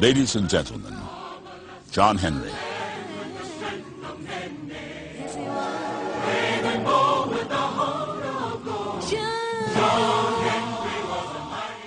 Ladies and gentlemen, John Henry.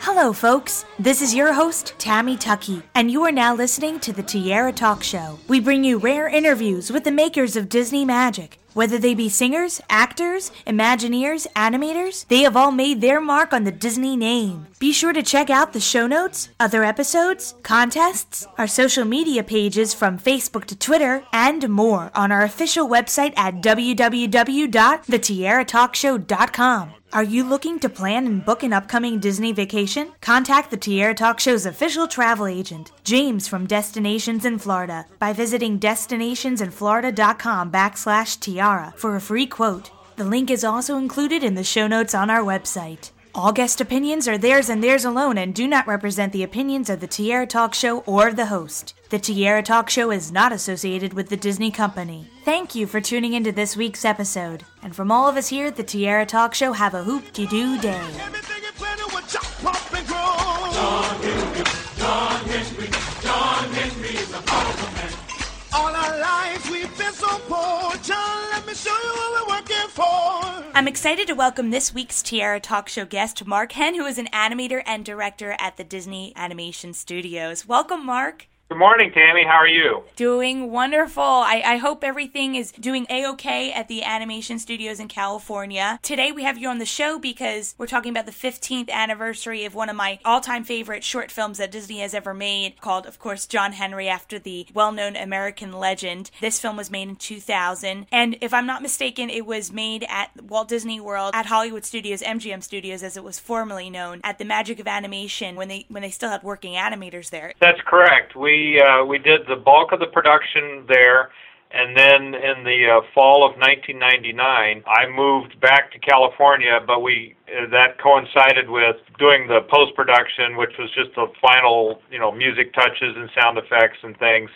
Hello, folks. This is your host, Tammy Tucky, and you are now listening to the Tiara Talk Show. We bring you rare interviews with the makers of Disney Magic. Whether they be singers, actors, Imagineers, animators, they have all made their mark on the Disney name. Be sure to check out the show notes, other episodes, contests, our social media pages from Facebook to Twitter, and more on our official website at www.thetiaratalkshow.com. Are you looking to plan and book an upcoming Disney vacation? Contact the Tiara Talk Show's official travel agent, James from Destinations in Florida, by visiting destinationsinflorida.com backslash tiara for a free quote. The link is also included in the show notes on our website. All guest opinions are theirs and theirs alone and do not represent the opinions of the Tiara Talk Show or the host. The Tiara Talk Show is not associated with the Disney Company. Thank you for tuning into this week's episode. And from all of us here at the Tiara Talk Show, have a hoop de doo day. All our lives we've been so poor. John, I'm excited to welcome this week's Tiara Talk Show guest, Mark Henn, who is an animator and director at the Disney Animation Studios. Welcome, Mark. Good morning, Tammy. How are you? Doing wonderful. I, I hope everything is doing a okay at the animation studios in California. Today we have you on the show because we're talking about the 15th anniversary of one of my all time favorite short films that Disney has ever made, called, of course, John Henry, after the well known American legend. This film was made in 2000, and if I'm not mistaken, it was made at Walt Disney World at Hollywood Studios, MGM Studios, as it was formerly known, at the Magic of Animation when they when they still had working animators there. That's correct. We uh, we did the bulk of the production there, and then in the uh, fall of 1999, I moved back to California. But we uh, that coincided with doing the post production, which was just the final, you know, music touches and sound effects and things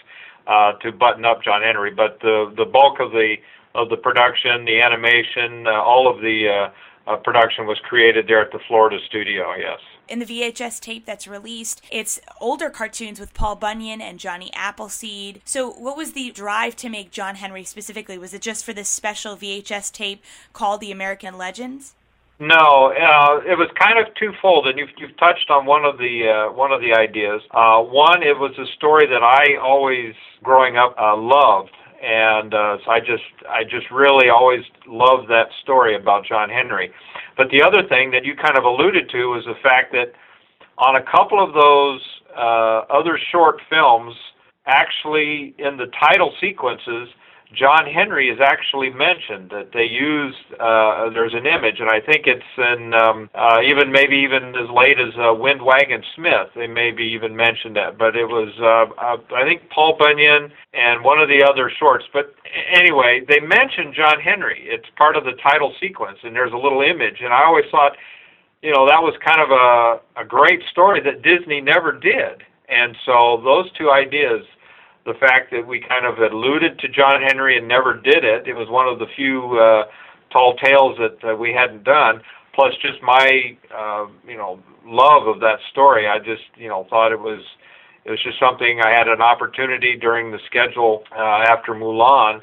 uh, to button up John Henry. But the the bulk of the of the production, the animation, uh, all of the uh, uh, production was created there at the Florida studio. Yes. In the VHS tape that's released, it's older cartoons with Paul Bunyan and Johnny Appleseed. So, what was the drive to make John Henry specifically? Was it just for this special VHS tape called The American Legends? No, uh, it was kind of twofold, and you've you've touched on one of the uh, one of the ideas. Uh, one, it was a story that I always, growing up, uh, loved, and uh, so I just I just really always loved that story about John Henry. But the other thing that you kind of alluded to was the fact that on a couple of those uh, other short films, actually in the title sequences, John Henry is actually mentioned. That they used uh, there's an image, and I think it's in um, uh, even maybe even as late as uh, Wind Wagon Smith. They maybe even mentioned that, but it was uh, uh, I think Paul Bunyan and one of the other shorts. But anyway, they mentioned John Henry. It's part of the title sequence, and there's a little image, and I always thought, you know, that was kind of a a great story that Disney never did. And so those two ideas the fact that we kind of alluded to John Henry and never did it. It was one of the few uh, tall tales that uh, we hadn't done. Plus, just my uh, you know love of that story. I just you know thought it was it was just something I had an opportunity during the schedule uh, after Mulan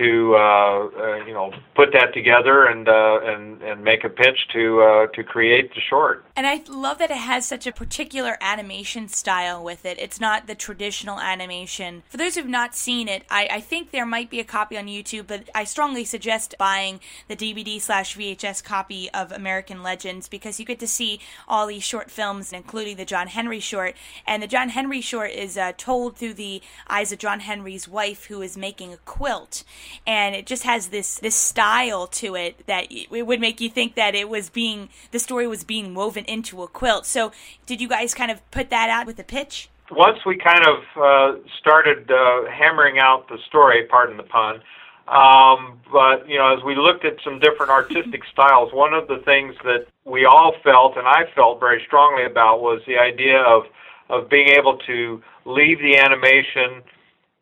to uh, uh, you know put that together and uh, and and make a pitch to uh, to create the short. And I love that it has such a particular animation style with it. It's not the traditional animation. For those who've not seen it, I, I think there might be a copy on YouTube, but I strongly suggest buying the DVD slash VHS copy of American Legends because you get to see all these short films, including the John Henry short. And the John Henry short is uh, told through the eyes of John Henry's wife, who is making a quilt and it just has this this style to it that it would make you think that it was being the story was being woven into a quilt. So, did you guys kind of put that out with the pitch? Once we kind of uh, started uh, hammering out the story, pardon the pun, um, but you know, as we looked at some different artistic styles, one of the things that we all felt, and I felt very strongly about, was the idea of of being able to leave the animation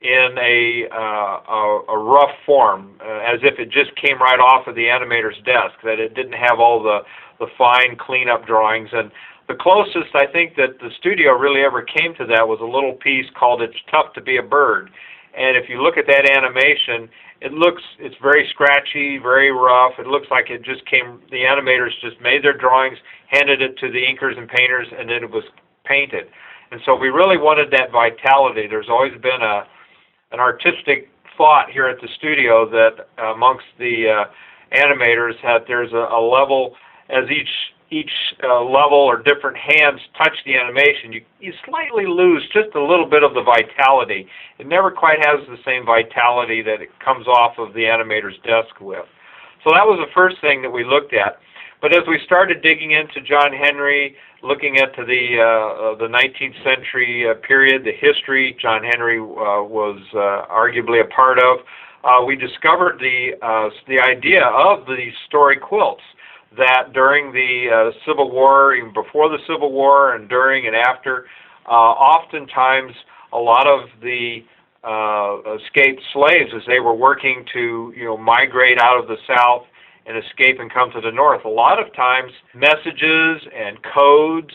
in a, uh, a, a rough form, uh, as if it just came right off of the animator's desk. That it didn't have all the the fine cleanup drawings, and The closest I think that the studio really ever came to that was a little piece called "It's Tough to Be a Bird," and if you look at that animation, it looks it's very scratchy, very rough. It looks like it just came. The animators just made their drawings, handed it to the inkers and painters, and then it was painted. And so we really wanted that vitality. There's always been a an artistic thought here at the studio that amongst the uh, animators that there's a, a level as each each uh, level or different hands touch the animation, you, you slightly lose just a little bit of the vitality. It never quite has the same vitality that it comes off of the animator's desk with. So that was the first thing that we looked at. But as we started digging into John Henry, looking at the uh, the 19th century uh, period, the history John Henry uh, was uh, arguably a part of, uh, we discovered the uh, the idea of the story quilts that during the uh, Civil War, even before the Civil War, and during and after, uh, oftentimes a lot of the uh, escaped slaves, as they were working to you know migrate out of the South and escape and come to the North, a lot of times messages and codes.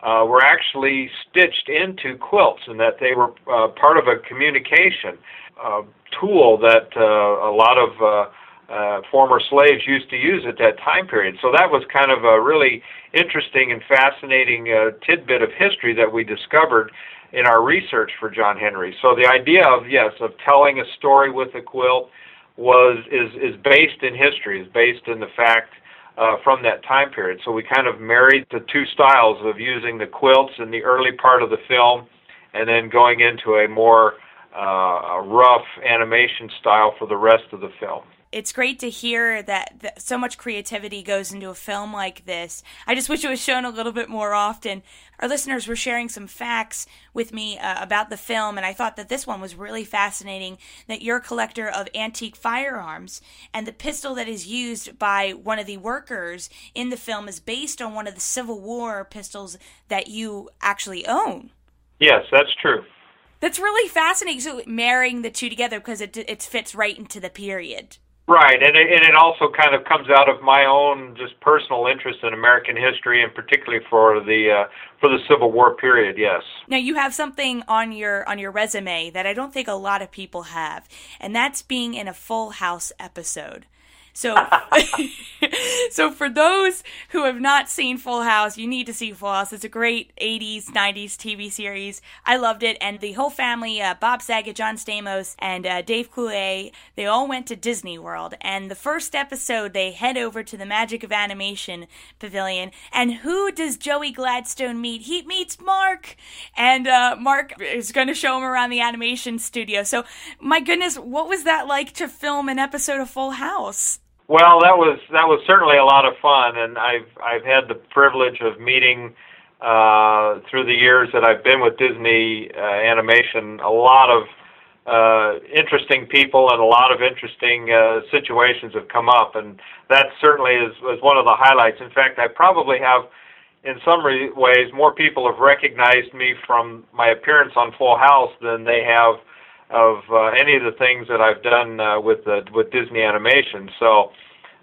Uh, were actually stitched into quilts, and that they were uh, part of a communication uh, tool that uh, a lot of uh, former slaves used to use at that time period. So that was kind of a really interesting and fascinating tidbit of history that we discovered in our research for John Henry. So the idea of yes, of telling a story with a quilt was is is based in history, is based in the fact uh, from that time period. So we kind of married the two styles of using the quilts in the early part of the film, and then going into a more uh, rough animation style for the rest of the film it's great to hear that, that, so much creativity goes into a film like this. I just wish it was shown a little bit more often. Our listeners were sharing some facts with me uh, about the film, and I thought that this one was really fascinating. That you're a collector of antique firearms, and the pistol that is used by one of the workers in the film is based on one of the Civil War pistols that you actually own. Yes, that's true. That's really fascinating. So marrying the two together because it it fits right into the period. Right, and it, and it also kind of comes out of my own just personal interest in American history, and particularly for the uh, for the Civil War period. Yes. Now you have something on your on your resume that I don't think a lot of people have, and that's being in a Full House episode. So, so for those who have not seen Full House, you need to see Full House. It's a great 80s, 90s TV series. I loved it. And the whole family, uh, Bob Saget, John Stamos, and uh, Dave Coulier, they all went to Disney World. And the first episode, they head over to the Magic of Animation Pavilion. And who does Joey Gladstone meet? He meets Mark. And uh, Mark is going to show him around the animation studio. So, my goodness, what was that like to film an episode of Full House? Well, that was that was certainly a lot of fun, and I've I've had the privilege of meeting uh, through the years that I've been with Disney uh, Animation a lot of uh, interesting people and a lot of interesting uh, situations have come up, and that certainly is was one of the highlights. In fact, I probably have. In some re- ways, more people have recognized me from my appearance on Full House than they have of uh, any of the things that I've done uh, with the, with Disney Animation. So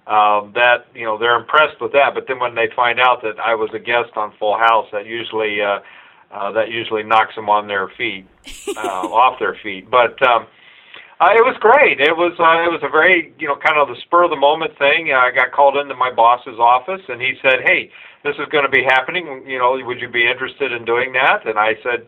um, that you know they're impressed with that. But then when they find out that I was a guest on Full House, that usually uh, uh, that usually knocks them on their feet, uh, off their feet. But um, uh, it was great. It was uh, it was a very you know kind of the spur of the moment thing. I got called into my boss's office, and he said, "Hey, this is going to be happening. You know, would you be interested in doing that?" And I said,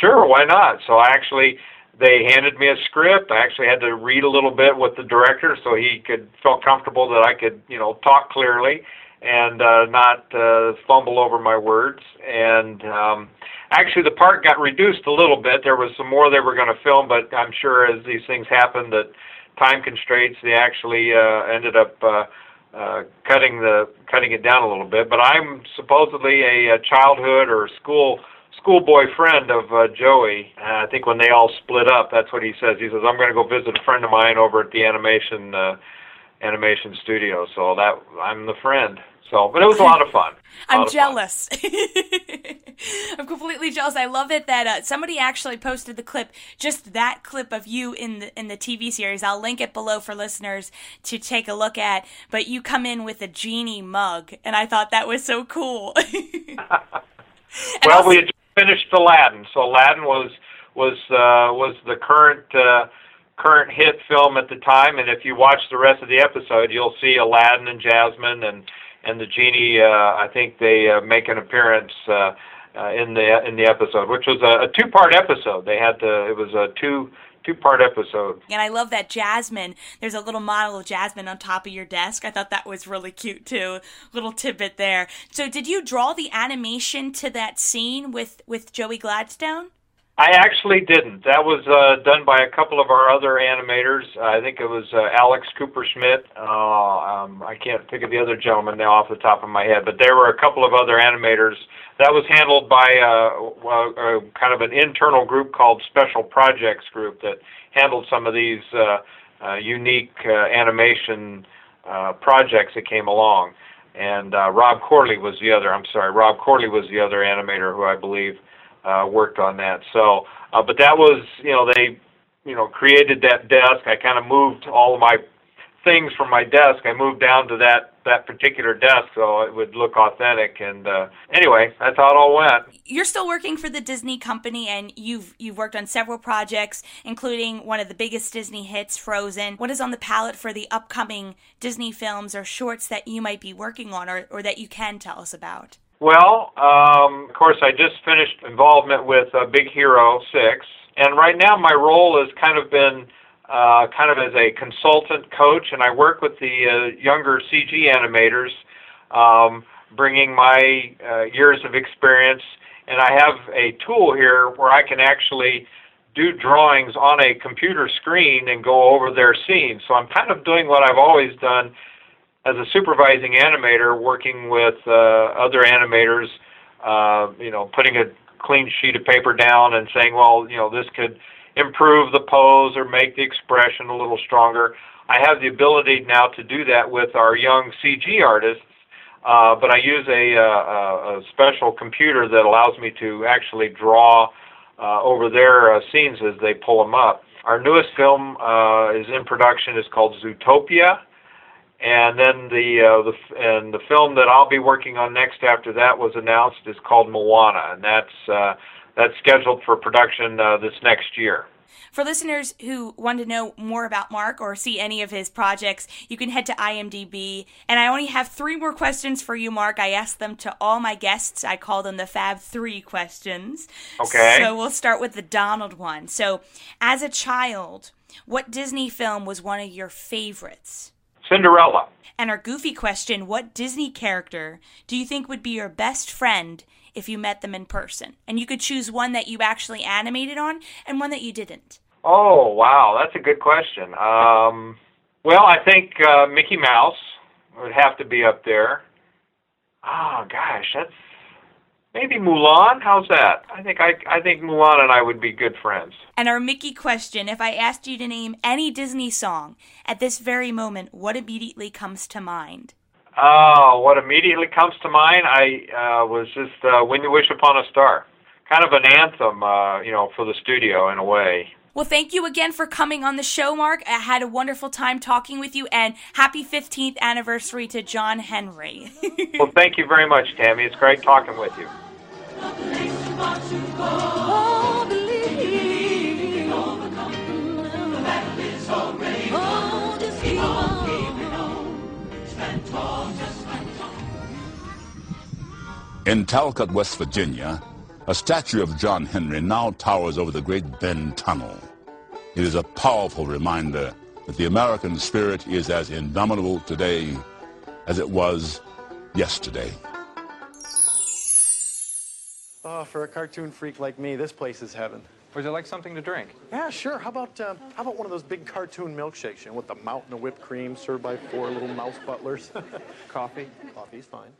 "Sure, why not?" So I actually they handed me a script. I actually had to read a little bit with the director so he could feel comfortable that I could, you know, talk clearly and uh, not uh, fumble over my words. And um, actually, the part got reduced a little bit. There was some more they were going to film, but I'm sure as these things happen, that time constraints, they actually uh, ended up. Uh, uh, cutting the cutting it down a little bit, but I'm supposedly a, a childhood or school schoolboy friend of uh, Joey. Uh, I think when they all split up, that's what he says. He says, "I'm going to go visit a friend of mine over at the animation uh, animation studio. So that I'm the friend. So, but it was a lot of fun. I'm jealous. I'm completely jealous. I love it that uh, somebody actually posted the clip, just that clip of you in the in the TV series. I'll link it below for listeners to take a look at. But you come in with a genie mug, and I thought that was so cool. well, also, we had finished Aladdin, so Aladdin was was uh, was the current. Uh, current hit film at the time and if you watch the rest of the episode you'll see Aladdin and Jasmine and and the genie. Uh, I think they uh, make an appearance uh, uh, in the in the episode, which was a, a two part episode. They had to. It was a two two part episode. And I love that Jasmine. There's a little model of Jasmine on top of your desk. I thought that was really cute too. Little tidbit there. So, did you draw the animation to that scene with with Joey Gladstone? I actually didn't. That was uh, done by a couple of our other animators. I think it was uh, Alex Cooper Schmidt. Uh, um, I can't think of the other gentleman now off the top of my head, but there were a couple of other animators. That was handled by uh, uh, kind of an internal group called Special Projects Group that handled some of these uh, unique animation projects that came along. And Rob Corley was the other. I'm sorry, Rob Corley was the other animator who I believe uh, worked on that. So, uh, but that was, you know, they, you know, created that desk. I kind of moved all of my things from my desk. I moved down to that that particular desk so it would look authentic. And uh, anyway, that's how it all went. You're still working for the Disney company, and you've you've worked on several projects, including one of the biggest Disney hits, Frozen. What is on the palette for the upcoming Disney films or shorts that you might be working on, or, or that you can tell us about? Well, um, of course, I just finished involvement with uh, Big Hero 6, and right now my role has kind of been uh, kind of as a consultant coach, and I work with the uh, younger CG animators, um, bringing my uh, years of experience, and I have a tool here where I can actually do drawings on a computer screen and go over their scenes. So I'm kind of doing what I've always done as a supervising animator, working with uh, other animators, uh, you know, putting a clean sheet of paper down and saying, well, you know, this could improve the pose or make the expression a little stronger. I have the ability now to do that with our young CG artists, uh, but I use a, uh, a special computer that allows me to actually draw uh, over their uh, scenes as they pull them up. Our newest film uh, is in production. is called Zootopia and then the uh, the and the film that I'll be working on next after that was announced is called Moana, and that's uh, that's scheduled for production uh, this next year. For listeners who want to know more about Mark or see any of his projects, you can head to IMDb. And I only have three more questions for you, Mark. I asked them to all my guests. I call them the Fab Three questions. Okay. So we'll start with the Donald one. So, as a child, what Disney film was one of your favorites? Cinderella. And our goofy question What Disney character do you think would be your best friend if you met them in person? And you could choose one that you actually animated on and one that you didn't. Oh, wow. That's a good question. Um, well, I think uh, Mickey Mouse would have to be up there. Oh, gosh. That's Maybe Mulan. How's that? I think I I think Mulan and I would be good friends. And our Mickey question: If I asked you to name any Disney song at this very moment, what immediately comes to mind? Oh, what immediately comes to mind? I uh, was just uh, "When You Wish Upon a Star," kind of an anthem, uh, you know, for the studio in a way. Well, thank you again for coming on the show, Mark. I had a wonderful time talking with you, and happy 15th anniversary to John Henry. well, thank you very much, Tammy. It's great talking with you. In Talcott, West Virginia, a statue of John Henry now towers over the Great Bend Tunnel. It is a powerful reminder that the American spirit is as indomitable today as it was yesterday. Oh, for a cartoon freak like me, this place is heaven. Would you like something to drink? Yeah, sure. How about uh, how about one of those big cartoon milkshakes, you know, with the mountain of whipped cream served by four little mouse butlers? Coffee? Coffee's fine.